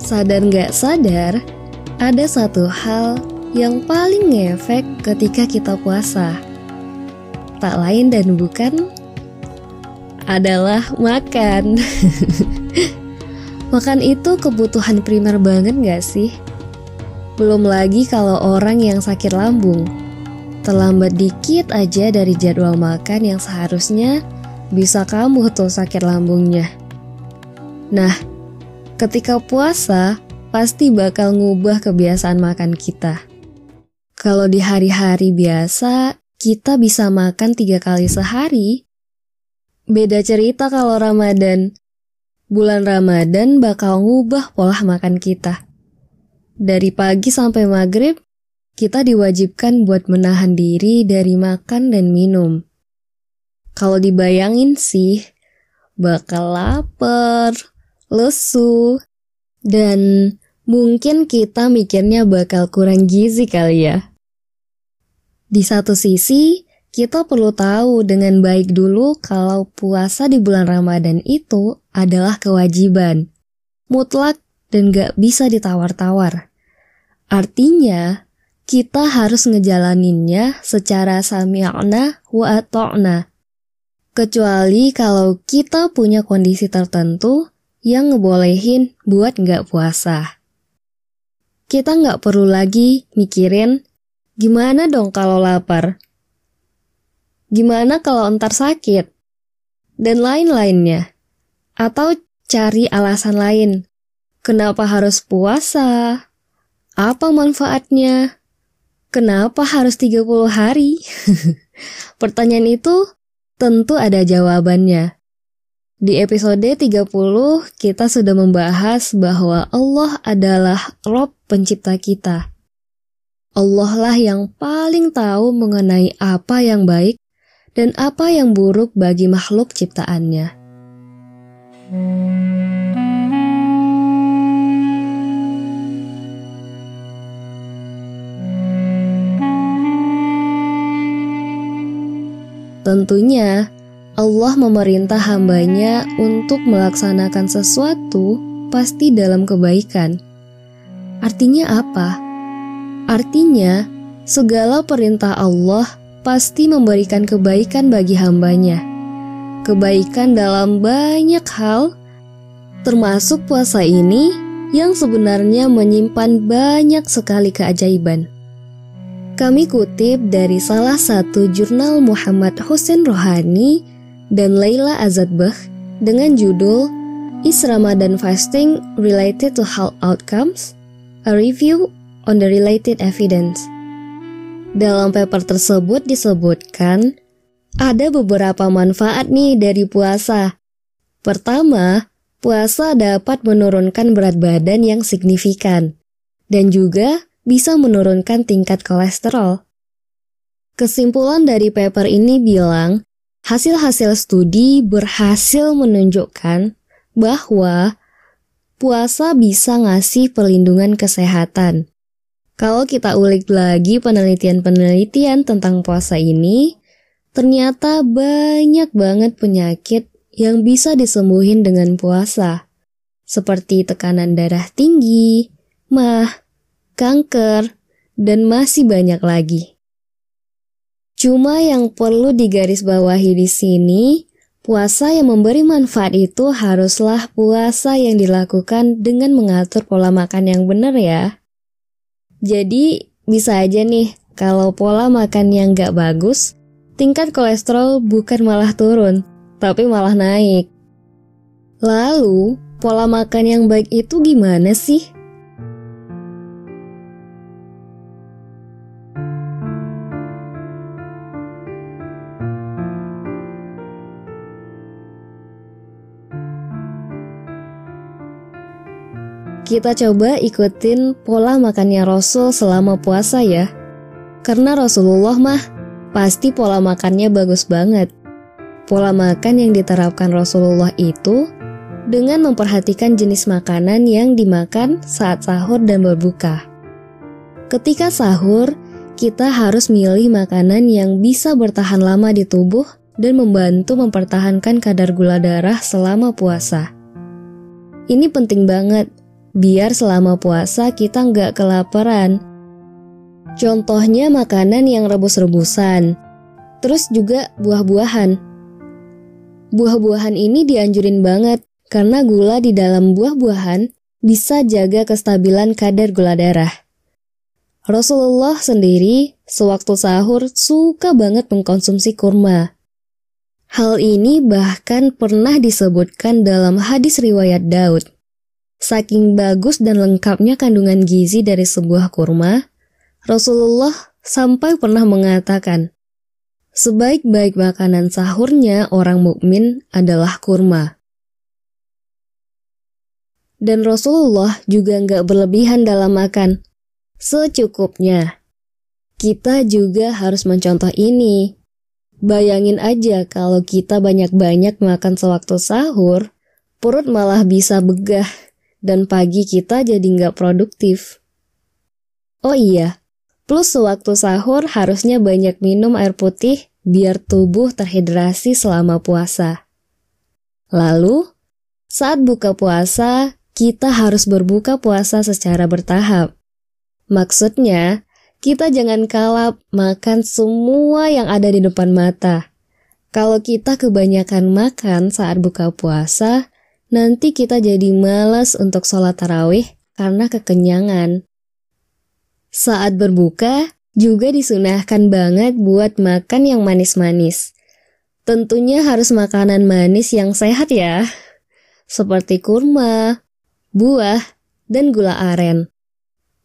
Sadar nggak sadar, ada satu hal yang paling ngefek ketika kita puasa. Tak lain dan bukan adalah makan. makan itu kebutuhan primer banget gak sih? Belum lagi kalau orang yang sakit lambung. Terlambat dikit aja dari jadwal makan yang seharusnya bisa kamu tuh sakit lambungnya. Nah, Ketika puasa, pasti bakal ngubah kebiasaan makan kita. Kalau di hari-hari biasa, kita bisa makan tiga kali sehari. Beda cerita kalau Ramadan. Bulan Ramadan bakal ngubah pola makan kita. Dari pagi sampai maghrib, kita diwajibkan buat menahan diri dari makan dan minum. Kalau dibayangin sih, bakal lapar, lesu, dan mungkin kita mikirnya bakal kurang gizi kali ya. Di satu sisi, kita perlu tahu dengan baik dulu kalau puasa di bulan Ramadan itu adalah kewajiban, mutlak dan gak bisa ditawar-tawar. Artinya, kita harus ngejalaninnya secara sami'na wa ato'na. Kecuali kalau kita punya kondisi tertentu yang ngebolehin buat nggak puasa. Kita nggak perlu lagi mikirin gimana dong kalau lapar, gimana kalau entar sakit, dan lain-lainnya. Atau cari alasan lain, kenapa harus puasa, apa manfaatnya, kenapa harus 30 hari. Pertanyaan itu tentu ada jawabannya. Di episode 30, kita sudah membahas bahwa Allah adalah Rob pencipta kita. Allah lah yang paling tahu mengenai apa yang baik dan apa yang buruk bagi makhluk ciptaannya. Tentunya, Allah memerintah hambanya untuk melaksanakan sesuatu pasti dalam kebaikan. Artinya apa? Artinya, segala perintah Allah pasti memberikan kebaikan bagi hambanya. Kebaikan dalam banyak hal, termasuk puasa ini yang sebenarnya menyimpan banyak sekali keajaiban. Kami kutip dari salah satu jurnal Muhammad Hussein Rohani dan Leila Azadbah dengan judul Is Ramadan Fasting Related to Health Outcomes? A Review on the Related Evidence. Dalam paper tersebut disebutkan ada beberapa manfaat nih dari puasa. Pertama, puasa dapat menurunkan berat badan yang signifikan dan juga bisa menurunkan tingkat kolesterol. Kesimpulan dari paper ini bilang Hasil-hasil studi berhasil menunjukkan bahwa puasa bisa ngasih perlindungan kesehatan. Kalau kita ulik lagi penelitian-penelitian tentang puasa ini, ternyata banyak banget penyakit yang bisa disembuhin dengan puasa, seperti tekanan darah tinggi, mah, kanker, dan masih banyak lagi. Cuma yang perlu digarisbawahi di sini, puasa yang memberi manfaat itu haruslah puasa yang dilakukan dengan mengatur pola makan yang benar ya. Jadi bisa aja nih, kalau pola makan yang gak bagus, tingkat kolesterol bukan malah turun, tapi malah naik. Lalu, pola makan yang baik itu gimana sih? Kita coba ikutin pola makannya Rasul selama puasa ya. Karena Rasulullah mah pasti pola makannya bagus banget. Pola makan yang diterapkan Rasulullah itu dengan memperhatikan jenis makanan yang dimakan saat sahur dan berbuka. Ketika sahur, kita harus milih makanan yang bisa bertahan lama di tubuh dan membantu mempertahankan kadar gula darah selama puasa. Ini penting banget, biar selama puasa kita nggak kelaparan. Contohnya makanan yang rebus-rebusan, terus juga buah-buahan. Buah-buahan ini dianjurin banget karena gula di dalam buah-buahan bisa jaga kestabilan kadar gula darah. Rasulullah sendiri sewaktu sahur suka banget mengkonsumsi kurma. Hal ini bahkan pernah disebutkan dalam hadis riwayat Daud. Saking bagus dan lengkapnya kandungan gizi dari sebuah kurma, Rasulullah sampai pernah mengatakan, sebaik-baik makanan sahurnya orang mukmin adalah kurma. Dan Rasulullah juga nggak berlebihan dalam makan, secukupnya. Kita juga harus mencontoh ini Bayangin aja kalau kita banyak-banyak makan sewaktu sahur, perut malah bisa begah, dan pagi kita jadi nggak produktif. Oh iya, plus sewaktu sahur harusnya banyak minum air putih biar tubuh terhidrasi selama puasa. Lalu, saat buka puasa, kita harus berbuka puasa secara bertahap. Maksudnya, kita jangan kalap makan semua yang ada di depan mata. Kalau kita kebanyakan makan saat buka puasa, nanti kita jadi malas untuk sholat tarawih karena kekenyangan. Saat berbuka, juga disunahkan banget buat makan yang manis-manis. Tentunya harus makanan manis yang sehat ya, seperti kurma, buah, dan gula aren.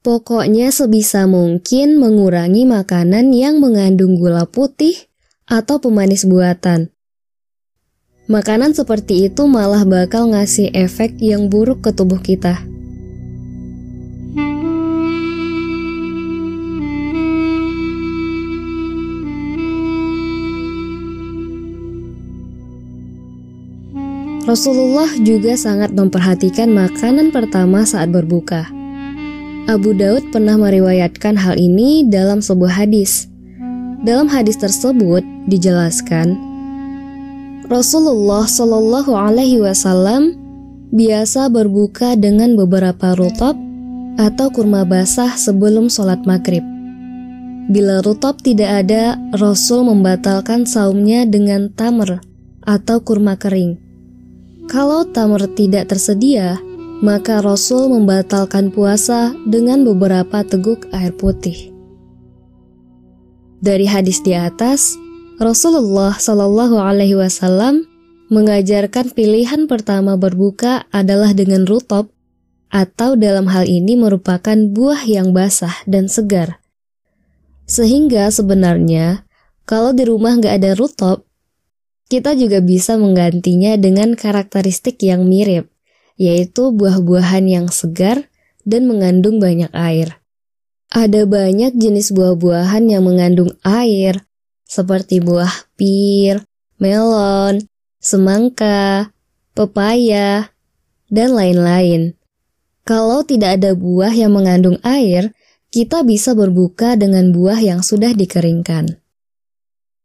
Pokoknya sebisa mungkin mengurangi makanan yang mengandung gula putih atau pemanis buatan. Makanan seperti itu malah bakal ngasih efek yang buruk ke tubuh kita. Rasulullah juga sangat memperhatikan makanan pertama saat berbuka. Abu Daud pernah meriwayatkan hal ini dalam sebuah hadis. Dalam hadis tersebut dijelaskan, Rasulullah Shallallahu Alaihi Wasallam biasa berbuka dengan beberapa rutop atau kurma basah sebelum sholat maghrib. Bila rutop tidak ada, Rasul membatalkan saumnya dengan tamr atau kurma kering. Kalau tamr tidak tersedia, maka Rasul membatalkan puasa dengan beberapa teguk air putih. Dari hadis di atas, Rasulullah Shallallahu Alaihi Wasallam mengajarkan pilihan pertama berbuka adalah dengan rutop atau dalam hal ini merupakan buah yang basah dan segar. Sehingga sebenarnya kalau di rumah nggak ada rutop, kita juga bisa menggantinya dengan karakteristik yang mirip yaitu buah-buahan yang segar dan mengandung banyak air. Ada banyak jenis buah-buahan yang mengandung air, seperti buah pir, melon, semangka, pepaya, dan lain-lain. Kalau tidak ada buah yang mengandung air, kita bisa berbuka dengan buah yang sudah dikeringkan.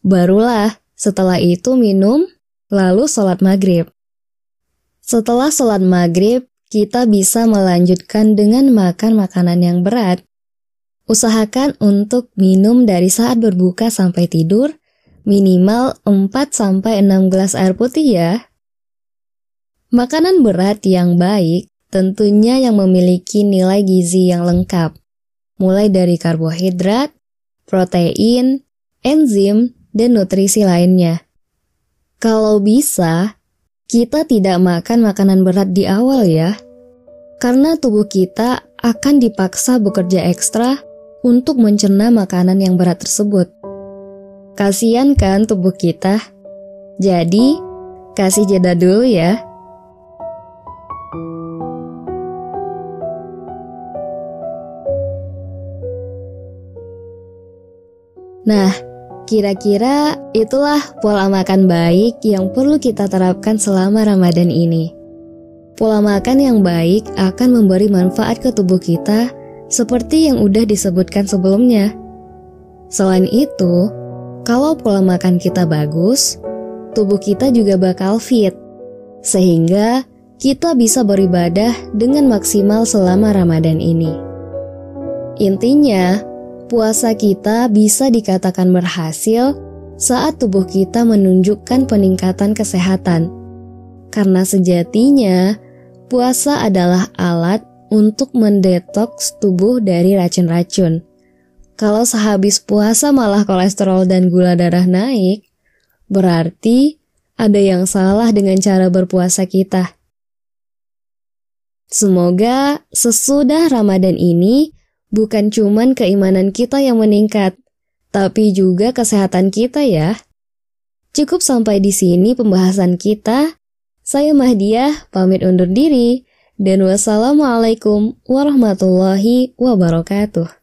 Barulah setelah itu minum, lalu sholat maghrib. Setelah sholat maghrib, kita bisa melanjutkan dengan makan makanan yang berat. Usahakan untuk minum dari saat berbuka sampai tidur, minimal 4-6 gelas air putih ya. Makanan berat yang baik tentunya yang memiliki nilai gizi yang lengkap, mulai dari karbohidrat, protein, enzim, dan nutrisi lainnya. Kalau bisa, kita tidak makan makanan berat di awal ya, karena tubuh kita akan dipaksa bekerja ekstra untuk mencerna makanan yang berat tersebut. Kasian kan tubuh kita? Jadi, kasih jeda dulu ya. Nah, Kira-kira itulah pola makan baik yang perlu kita terapkan selama Ramadan ini. Pola makan yang baik akan memberi manfaat ke tubuh kita seperti yang udah disebutkan sebelumnya. Selain itu, kalau pola makan kita bagus, tubuh kita juga bakal fit. Sehingga kita bisa beribadah dengan maksimal selama Ramadan ini. Intinya, puasa kita bisa dikatakan berhasil saat tubuh kita menunjukkan peningkatan kesehatan. Karena sejatinya, puasa adalah alat untuk mendetoks tubuh dari racun-racun. Kalau sehabis puasa malah kolesterol dan gula darah naik, berarti ada yang salah dengan cara berpuasa kita. Semoga sesudah Ramadan ini bukan cuman keimanan kita yang meningkat, tapi juga kesehatan kita ya. Cukup sampai di sini pembahasan kita. Saya Mahdiah, pamit undur diri. Dan wassalamualaikum warahmatullahi wabarakatuh.